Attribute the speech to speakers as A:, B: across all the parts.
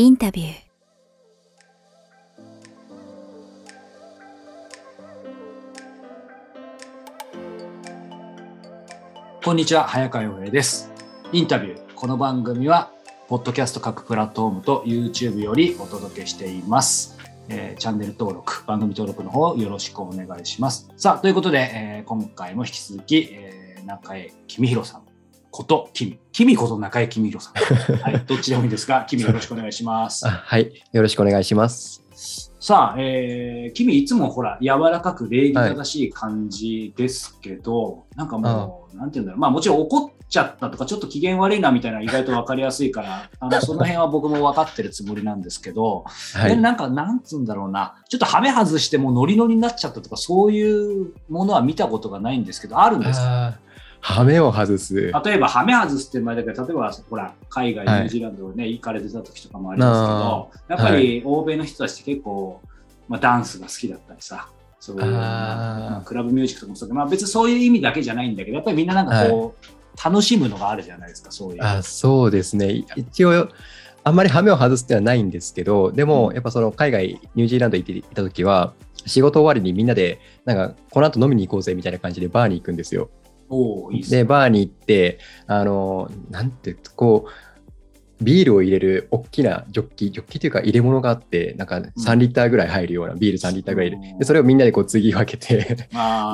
A: インタビュー。
B: こんにちは早川洋平です。インタビュー。この番組はポッドキャスト各プラットフォームと YouTube よりお届けしています。えー、チャンネル登録、番組登録の方よろしくお願いします。さあ、ということで、えー、今回も引き続き、えー、中江公弘さんこと君、君こと中江公弘さん。はい、どっちでもいいですが、君よろしくお願いします。
C: はい、よろしくお願いします。
B: さあ、えー、君いつもほら、柔らかく礼儀正しい感じですけど、はい、なんかもう、なんていうんだろう、まあもちろん怒っちゃったとか、ちょっと機嫌悪いなみたいな意外と分かりやすいから、あの その辺は僕も分かってるつもりなんですけど、はい、なんか、なんつうんだろうな、ちょっとはめ外してもノリノリになっちゃったとか、そういうものは見たことがないんですけど、あるんですか？
C: ハメを外す。
B: 例えば、ハメ外すって前だけど、例えば、ほら、海外、ニュージーランドね、行かれてた時とかもありますけど、やっぱり欧米の人たちって結構、まあ、ダンスが好きだったりさ、そうクラブミュージックとかもそうまあ、別にそういう意味だけじゃないんだけど、やっぱりみんななんかこう、楽しむのがあるじゃないですか、そういう。
C: あそうですね。一応、あんまりハメを外すってはないんですけど、でも、やっぱその海外、ニュージーランド行っていた時は、仕事終わりにみんなで、なんか、この後飲みに行こうぜみたいな感じでバーに行くんですよ。で、ね、バーに行って、あの、なんて、こう、ビールを入れる大きなジョッキ、ジョッキというか入れ物があって、なんか3リッターぐらい入るような、ビール3リッターぐらい入れで、それをみんなでこう継ぎ分けて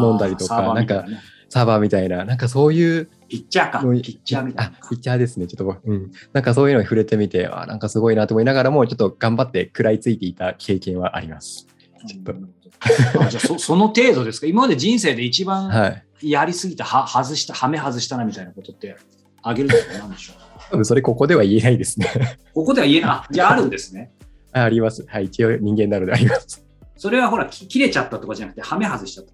C: 飲んだりとか、なんか、サーバーみたいな、なんかそういう。
B: ピッチャーか。ピッチャーみたいな。
C: ピッチャーですね。ちょっと、うん。なんかそういうのに触れてみて、あなんかすごいなと思いながらも、ちょっと頑張って食らいついていた経験はあります。ちょっと。
B: あじゃあそ、その程度ですか？今まで人生で一番やりすぎた、は外した、はめ外したなみたいなことって、あげるのは何でしょう？
C: 多分それここでは言えないですね
B: ここでは言えない。あ、じゃああるんですね。
C: あ あります。はい。一応人間なのであります。
B: それはほら、切れちゃったとかじゃなくて、はめ外しちゃった。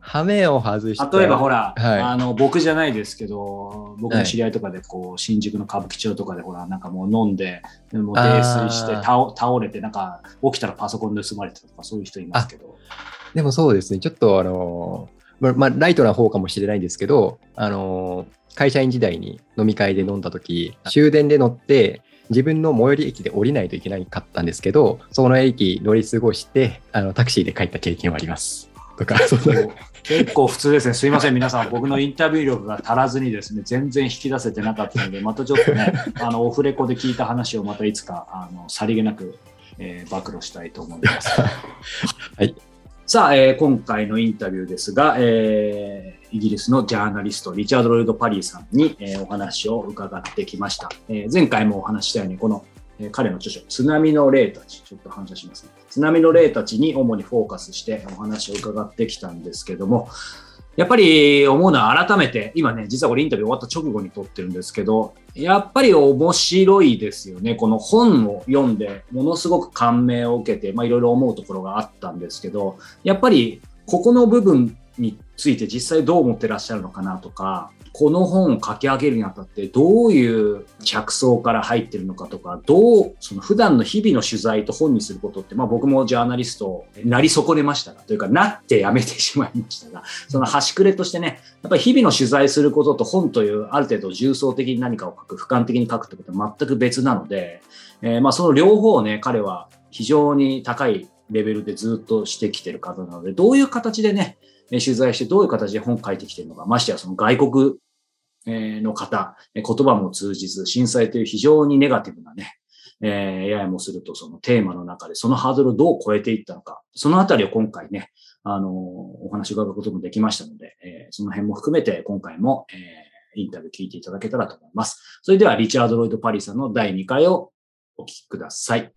C: ハメを外し
B: て。例えばほら、はい、あの僕じゃないですけど、僕の知り合いとかでこう、新宿の歌舞伎町とかでほら、なんかもう飲んで、もう泥酔して倒倒れて、なんか起きたらパソコン盗まれてたとか、そういう人いますけど。
C: でもそうですね、ちょっとあの、ままあ、ライトな方かもしれないんですけど、あの、会社員時代に飲み会で飲んだ時、終電で乗って、自分の最寄り駅で降りないといけなかったんですけど、その駅乗り過ごして、あのタクシーで帰った経験はあります。とか、そ
B: 結構普通ですね。すいません、皆さん。僕のインタビュー力が足らずにですね、全然引き出せてなかったので、またちょっとね、あの、オフレコで聞いた話をまたいつか、あの、さりげなく、えー、暴露したいと思います。
C: はい。
B: さあ、えー、今回のインタビューですが、えー、イギリスのジャーナリスト、リチャード・ロイド・パリーさんに、えー、お話を伺ってきました。えー、前回もお話したように、このえ彼の著書、津波の霊たち、ちょっと反射しますね。津波の霊たちに主にフォーカスしてお話を伺ってきたんですけども、やっぱり思うのは改めて、今ね、実はこれインタビュー終わった直後に撮ってるんですけど、やっぱり面白いですよね。この本を読んで、ものすごく感銘を受けて、まあいろいろ思うところがあったんですけど、やっぱりここの部分について実際どう思ってらっしゃるのかなとか、この本を書き上げるにあたってどういう着想から入ってるのかとか、どう、その普段の日々の取材と本にすることって、まあ僕もジャーナリストなり損ねましたが、というかなってやめてしまいましたが、その端くれとしてね、やっぱり日々の取材することと本というある程度重層的に何かを書く、俯瞰的に書くってことは全く別なので、えー、まあその両方をね、彼は非常に高いレベルでずっとしてきてる方なので、どういう形でね、取材してどういう形で本書いてきてるのか、ましてやその外国の方、言葉も通じず、震災という非常にネガティブなね、えー、ややもするとそのテーマの中でそのハードルをどう超えていったのか、そのあたりを今回ね、あの、お話を伺うこともできましたので、え、その辺も含めて今回も、え、インタビュー聞いていただけたらと思います。それでは、リチャード・ロイド・パリさんの第2回をお聞きください。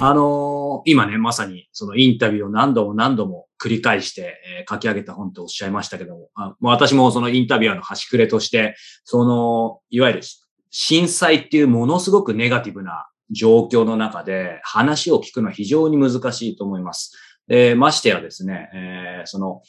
B: あのー、今ね、まさにそのインタビューを何度も何度も繰り返して、えー、書き上げた本とおっしゃいましたけども、あもう私もそのインタビュアーの端くれとして、その、いわゆる震災っていうものすごくネガティブな状況の中で話を聞くのは非常に難しいと思います。で、ましてやですね、えー、その、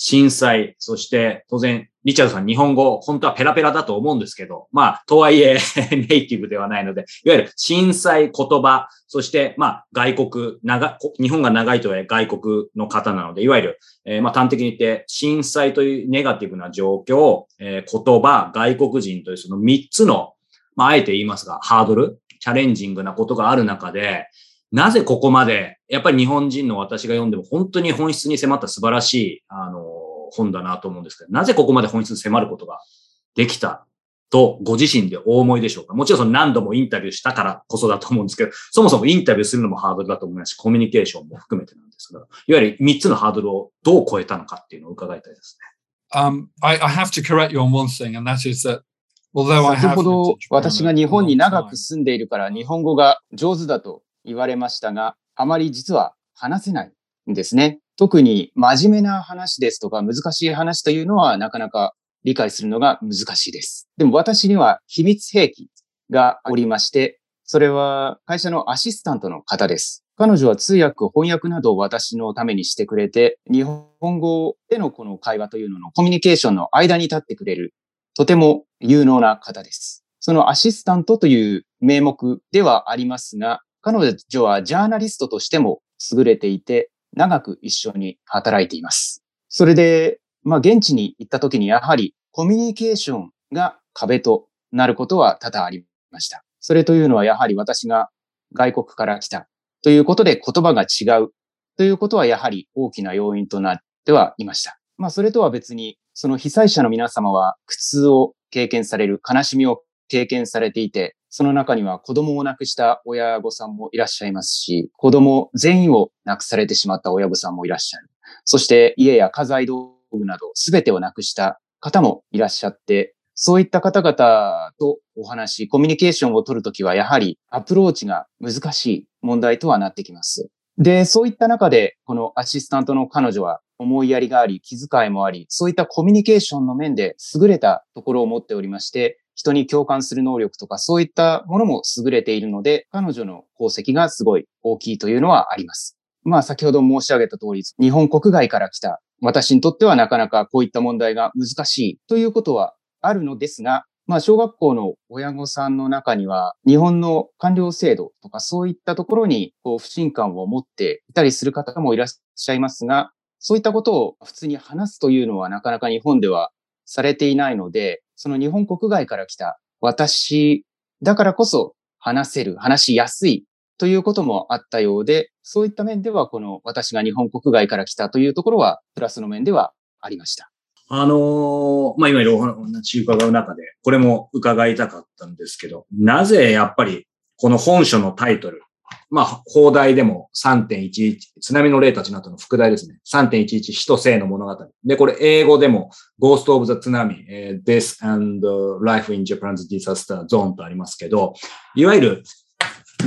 B: 震災、そして当然、リチャードさん日本語、本当はペラペラだと思うんですけど、まあ、とはいえ ネイティブではないので、いわゆる震災言葉、そしてまあ、外国、長、日本が長いとはいえ外国の方なので、いわゆる、えー、まあ、端的に言って、震災というネガティブな状況、えー、言葉、外国人というその3つの、まあ、あえて言いますが、ハードル、チャレンジングなことがある中で、なぜここまで、やっぱり日本人の私が読んでも本当に本質に迫った素晴らしい、あの、本だなと思うんですけど、なぜここまで本質に迫ることができたとご自身でお思いでしょうか？もちろんその何度もインタビューしたからこそだと思うんですけど、そもそもインタビューするのもハードルだと思いますし、コミュニケーションも含めてなんですけど、いわゆる3つのハードルをどう超えたのかっていうのを伺いたいですね。
A: Um, I, I have to correct you on one thing, and that is that although I
D: 先
A: have
D: ほど私が日本に長く住んでいるから日本語が上手だと言われましたが、あまり実は話せないんですね。特に真面目な話ですとか難しい話というのはなかなか理解するのが難しいです。でも私には秘密兵器がおりまして、それは会社のアシスタントの方です。彼女は通訳、翻訳などを私のためにしてくれて、日本語でのこの会話というののコミュニケーションの間に立ってくれる、とても有能な方です。そのアシスタントという名目ではありますが、彼女はジャーナリストとしても優れていて、長く一緒に働いています。それで、まあ現地に行った時にやはりコミュニケーションが壁となることは多々ありました。それというのはやはり私が外国から来たということで言葉が違うということはやはり大きな要因となってはいました。まあそれとは別に、その被災者の皆様は苦痛を経験される、悲しみを経験されていて、その中には子供を亡くした親御さんもいらっしゃいますし、子供全員を亡くされてしまった親御さんもいらっしゃる。そして家や家財道具など全てを亡くした方もいらっしゃって、そういった方々とお話、コミュニケーションを取るときはやはりアプローチが難しい問題とはなってきます。で、そういった中で、このアシスタントの彼女は思いやりがあり、気遣いもあり、そういったコミュニケーションの面で優れたところを持っておりまして、人に共感する能力とかそういったものも優れているので、彼女の功績がすごい大きいというのはあります。まあ先ほど申し上げた通り、日本国外から来た私にとってはなかなかこういった問題が難しいということはあるのですが、まあ小学校の親御さんの中には日本の官僚制度とかそういったところにこう不信感を持っていたりする方もいらっしゃいますが、そういったことを普通に話すというのはなかなか日本ではされていないので、その日本国外から来た私だからこそ話せる、話しやすいということもあったようで、そういった面ではこの私が日本国外から来たというところはプラスの面ではありました。
B: あのーまあ、今いろいろお話伺う中で、これも伺いたかったんですけど、なぜやっぱりこの本書のタイトル、まあ、放題でも3.11、津波の霊たちの後の副題ですね。3.11死と生の物語。で、これ英語でも Ghost of the Tsunami、えー Death and Life in Japan's Disaster Zone とありますけど、いわゆる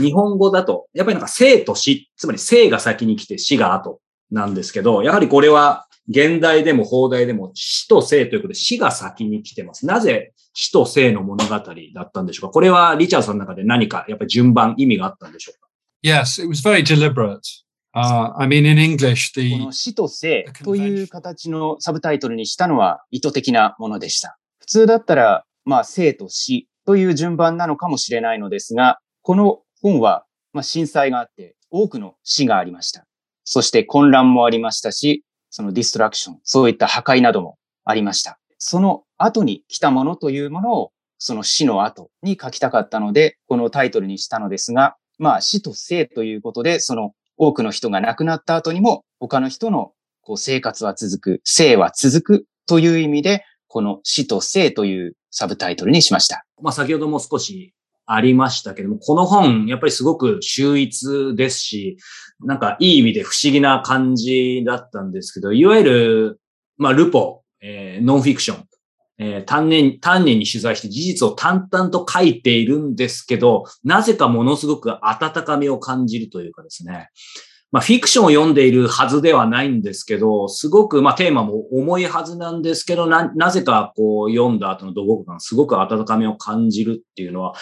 B: 日本語だと、やっぱりなんか生と死、つまり生が先に来て死が後なんですけど、やはりこれは現代でも放題でも死と生ということで死が先に来てます。なぜ死と生の物語だったんでしょうか？これはリチャードさんの中で何かやっぱり順番、意味があったんでしょうか？
A: Yes, it was very deliberate. Uh, I mean, in English,
D: こ
A: the
D: の死と生という形のサブタイトルにしたのは意図的なものでした。普通だったら、まあ、生と死という順番なのかもしれないのですが、この本は、まあ、震災があって多くの死がありました。そして混乱もありましたし、そのディストラクション、そういった破壊などもありました。その後に来たものというものを、その死の後に書きたかったので、このタイトルにしたのですが、まあ死と生ということで、その多くの人が亡くなった後にも、他の人のこう生活は続く、生は続くという意味で、この死と生というサブタイトルにしました。
B: まあ先ほども少しありましたけども、この本、やっぱりすごく秀逸ですし、なんかいい意味で不思議な感じだったんですけど、いわゆる、まあルポ、えーノンフィクション、えー丹念、丹念に取材して事実を淡々と書いているんですけど、なぜかものすごく温かみを感じるというかですね。まあ、フィクションを読んでいるはずではないんですけど、すごく、まあ、テーマも重いはずなんですけど、な、なぜかこう読んだ後の土木感、すごく温かみを感じるっていうのは、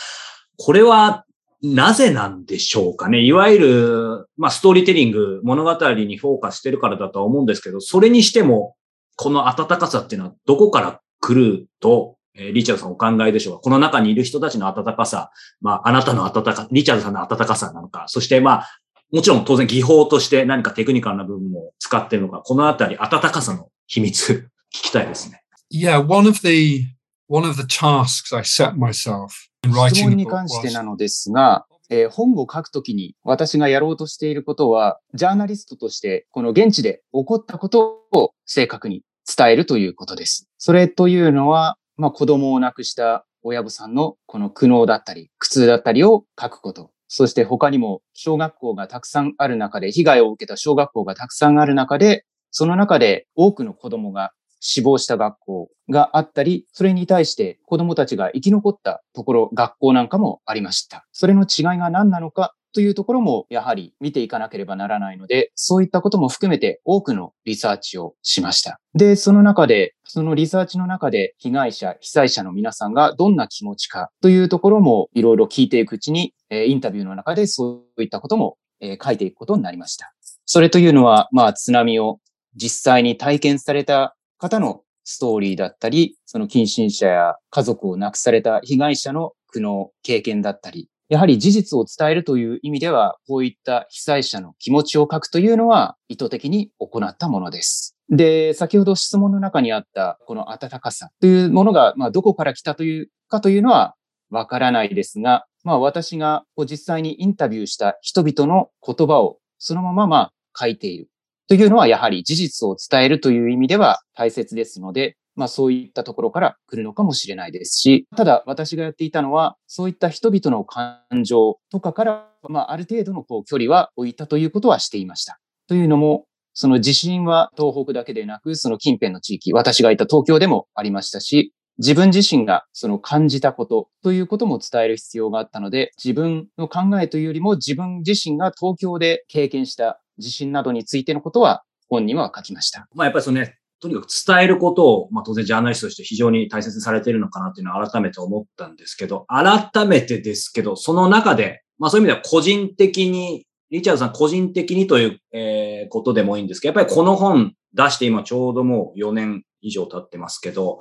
B: これはなぜなんでしょうかね。いわゆる、まあ、ストーリーテリング、物語にフォーカスしてるからだとは思うんですけど、それにしても、この温かさっていうのはどこから来ると、えーリチャードさんお考えでしょうか？この中にいる人たちの温かさ、まあ、あなたの温か、リチャードさんの温かさなのか、そしてまあ、もちろん当然技法として何かテクニカルな部分も使ってるのか、このあたり温かさの秘密、聞きたいですね。
A: yeah, one of the one of the tasks I set myself in
D: 質
A: writing
D: 問
A: the
D: に関して?なのですが、えー本を書くときに私がやろうとしていることは、ジャーナリストとしてこの現地で起こったことを正確に伝えるということです。それというのは、まあ子供を亡くした親御さんのこの苦悩だったり、苦痛だったりを書くこと。そして他にも小学校がたくさんある中で、被害を受けた小学校がたくさんある中で、その中で多くの子供が死亡した学校があったり、それに対して子供たちが生き残ったところ、学校なんかもありました。それの違いが何なのかというところもやはり見ていかなければならないので、そういったことも含めて多くのリサーチをしました。で、その中で、そのリサーチの中で被害者、被災者の皆さんがどんな気持ちかというところもいろいろ聞いていくうちに、インタビューの中でそういったことも、書いていくことになりました。それというのは、まあ津波を実際に体験された方のストーリーだったり、その近親者や家族を亡くされた被害者の苦悩、経験だったり、やはり事実を伝えるという意味では、こういった被災者の気持ちを書くというのは意図的に行ったものです。で、先ほど質問の中にあったこの温かさというものが、まあ、どこから来たというかというのはわからないですが、まあ、私が実際にインタビューした人々の言葉をそのまままあ書いているというのはやはり事実を伝えるという意味では大切ですので、まあそういったところから来るのかもしれないですし、ただ私がやっていたのは、そういった人々の感情とかから、まあある程度のこう距離は置いたということはしていました。というのも、その地震は東北だけでなく、その近辺の地域、私がいた東京でもありましたし、自分自身がその感じたことということも伝える必要があったので、自分の考えというよりも自分自身が東京で経験した地震などについてのことは本には書きました。
B: まあやっぱりそのね、とにかく伝えることを、まあ当然ジャーナリストとして非常に大切にされているのかなっていうのは改めて思ったんですけど、改めてですけど、その中で、まあそういう意味では個人的に、リチャードさん個人的にという、えーことでもいいんですけど、やっぱりこの本出して今ちょうどもう4年以上経ってますけど、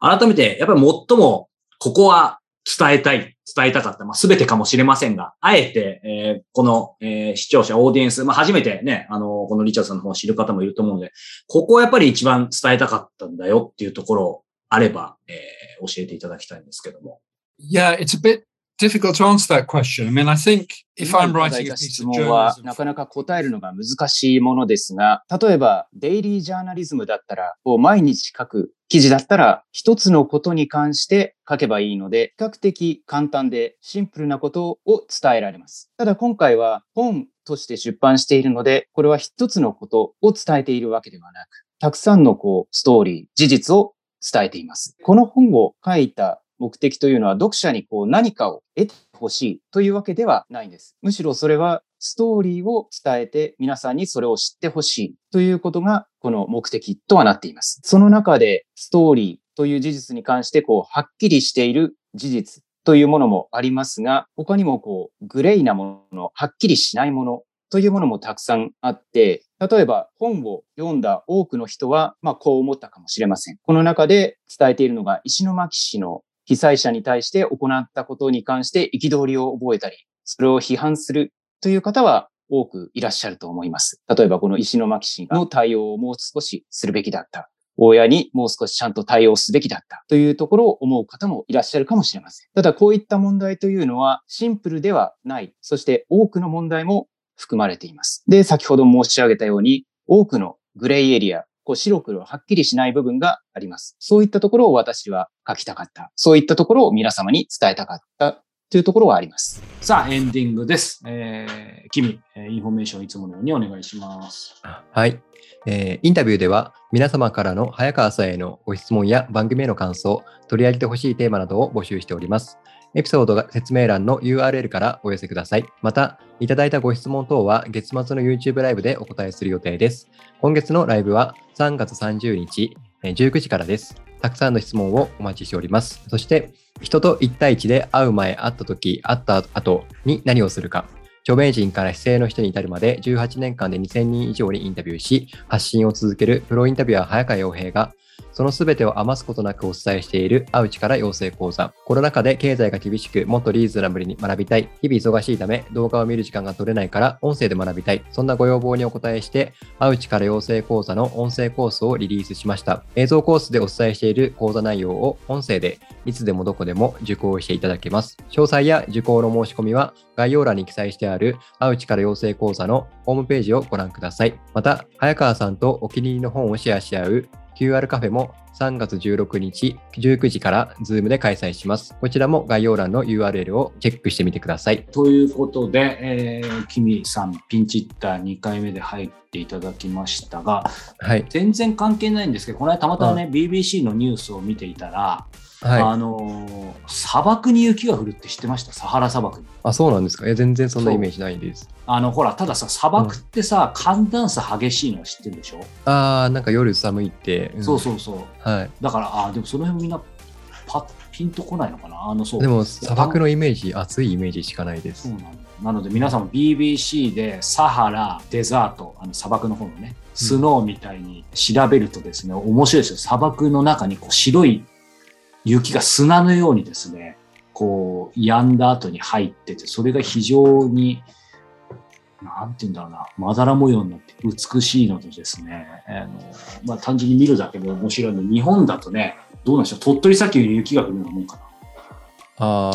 B: 改めてやっぱり最もここは伝えたい、伝えたかった、まあ、全てかもしれませんが、あえて、えーこの、えー視聴者、オーディエンス、まあ、初めてね、あの、このリチャードさんの方を知る方もいると思うので、ここはやっぱり一番伝えたかったんだよっていうところあれば、えー教えていただきたいんですけども。
A: Yeah, it's a bit difficult to answer that question. I mean, I think if
D: 今
A: I'm writing
D: い
A: a
D: た
A: piece
D: 質
A: of journalism
D: なかなか答えるのが難しいものですが、例えばデイリージャーナリズムだったら、こう毎日書く記事だったら、一つのことに関して書けばいいので、比較的簡単でシンプルなことを伝えられます。ただ今回は本として出版しているので、これは一つのことを伝えているわけではなく、たくさんのこうストーリー、事実を伝えています。この本を書いた目的というのは読者にこう何かを得てほしいというわけではないんです。むしろそれはストーリーを伝えて皆さんにそれを知ってほしいということがこの目的とはなっています。その中でストーリーという事実に関してこうはっきりしている事実というものもありますが、他にもこうグレーなもの、はっきりしないものというものもたくさんあって、例えば本を読んだ多くの人は、まあこう思ったかもしれません。この中で伝えているのが石巻市の被災者に対して行ったことに関して憤りを覚えたり、それを批判するという方は多くいらっしゃると思います。例えばこの石巻市の対応をもう少しするべきだった。親にもう少しちゃんと対応すべきだったというところを思う方もいらっしゃるかもしれません。ただこういった問題というのはシンプルではない。そして多くの問題も含まれています。で、先ほど申し上げたように多くのグレーエリア、こう白黒はっきりしない部分があります。そういったところを私は書きたかった。そういったところを皆様に伝えたかったというところはあります。
B: さあ、エンディングです。えー、君、えインフォメーションいつものようにお願いします。
C: はい、えーインタビューでは皆様からの早川さんへのご質問や番組への感想、取り上げてほしいテーマなどを募集しております。エピソードが説明欄の URL からお寄せください。また、いただいたご質問等は月末の YouTube ライブでお答えする予定です。今月のライブは3月30日、19時からです。たくさんの質問をお待ちしております。そして、人と1対1で会う前、会った時、会った後に何をするか。著名人から非正の人に至るまで18年間で2000人以上にインタビューし、発信を続けるプロインタビュアー早川洋平が、そのすべてを余すことなくお伝えしているアウチから養成講座。コロナ禍で経済が厳しく、もっとリーズナブルに学びたい。日々忙しいため、動画を見る時間が取れないから、音声で学びたい。そんなご要望にお答えして、アウチから養成講座の音声コースをリリースしました。映像コースでお伝えしている講座内容を音声でいつでもどこでも受講していただけます。詳細や受講の申し込みは概要欄に記載してあるアウチから養成講座のホームページをご覧ください。また、早川さんとお気に入りの本をシェアし合う QR カフェも3月16日19時から Zoom で開催します。こちらも概要欄の URL をチェックしてみてください。
B: ということで、えー、キミさん、ピンチヒッター2回目で入っていただきましたが、
C: はい。
B: 全然関係ないんですけど、この間たまたまね、BBC のニュースを見ていたら、
C: は
B: あのー砂漠に雪が降るって知ってました？サハラ砂漠に。
C: い。あ、そうなんですか？え、全然そんなイメージないです。
B: あの、ほら、たださ、砂漠ってさ、寒暖差激しいのは知ってるでしょ、
C: あー、なんか夜寒いって。ん
B: そうそうそう。
C: はい。
B: だから、あーでもその辺みんなパッピンとこないのかな？あの、そう。
C: でも砂漠のイメージ、暑いイメージしかないです
B: そう。なのなので皆さんも BBC でサハラ、デザート、あの砂漠の方のね、スノーみたいに調べるとですね、面白いですよ。砂漠の中にこう白い雪が砂のようにですね、こう、止んだ後に入ってて、それが非常に、なんて言うんだろうな、まだら模様になって美しいのとですね、あのまあ、単純に見るだけで面白いので、日本だとね、どうなんでしょう、鳥取砂丘に雪が降るようなもんかな。
C: あ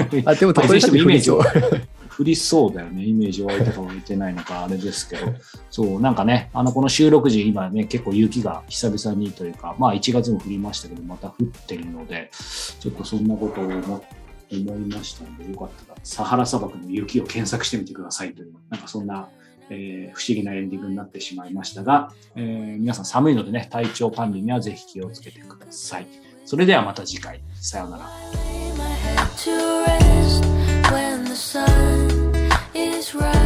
C: ー。あ、でも鳥取砂丘
B: イメージを
C: 降りそう。
B: 降りそうだよね。イメージ湧いたか湧いてないのか、あれですけど。そう、なんかね、あの、この収録時、今ね、結構雪が久々にというか、まあ1月も降りましたけど、また降ってるので、ちょっとそんなことを思思いましたので、よかったら、サハラ砂漠の雪を検索してみてくださいという、なんかそんな、えー不思議なエンディングになってしまいましたが、えー皆さん寒いのでね、体調管理にはぜひ気をつけてください。それではまた次回、さようなら。
E: is right.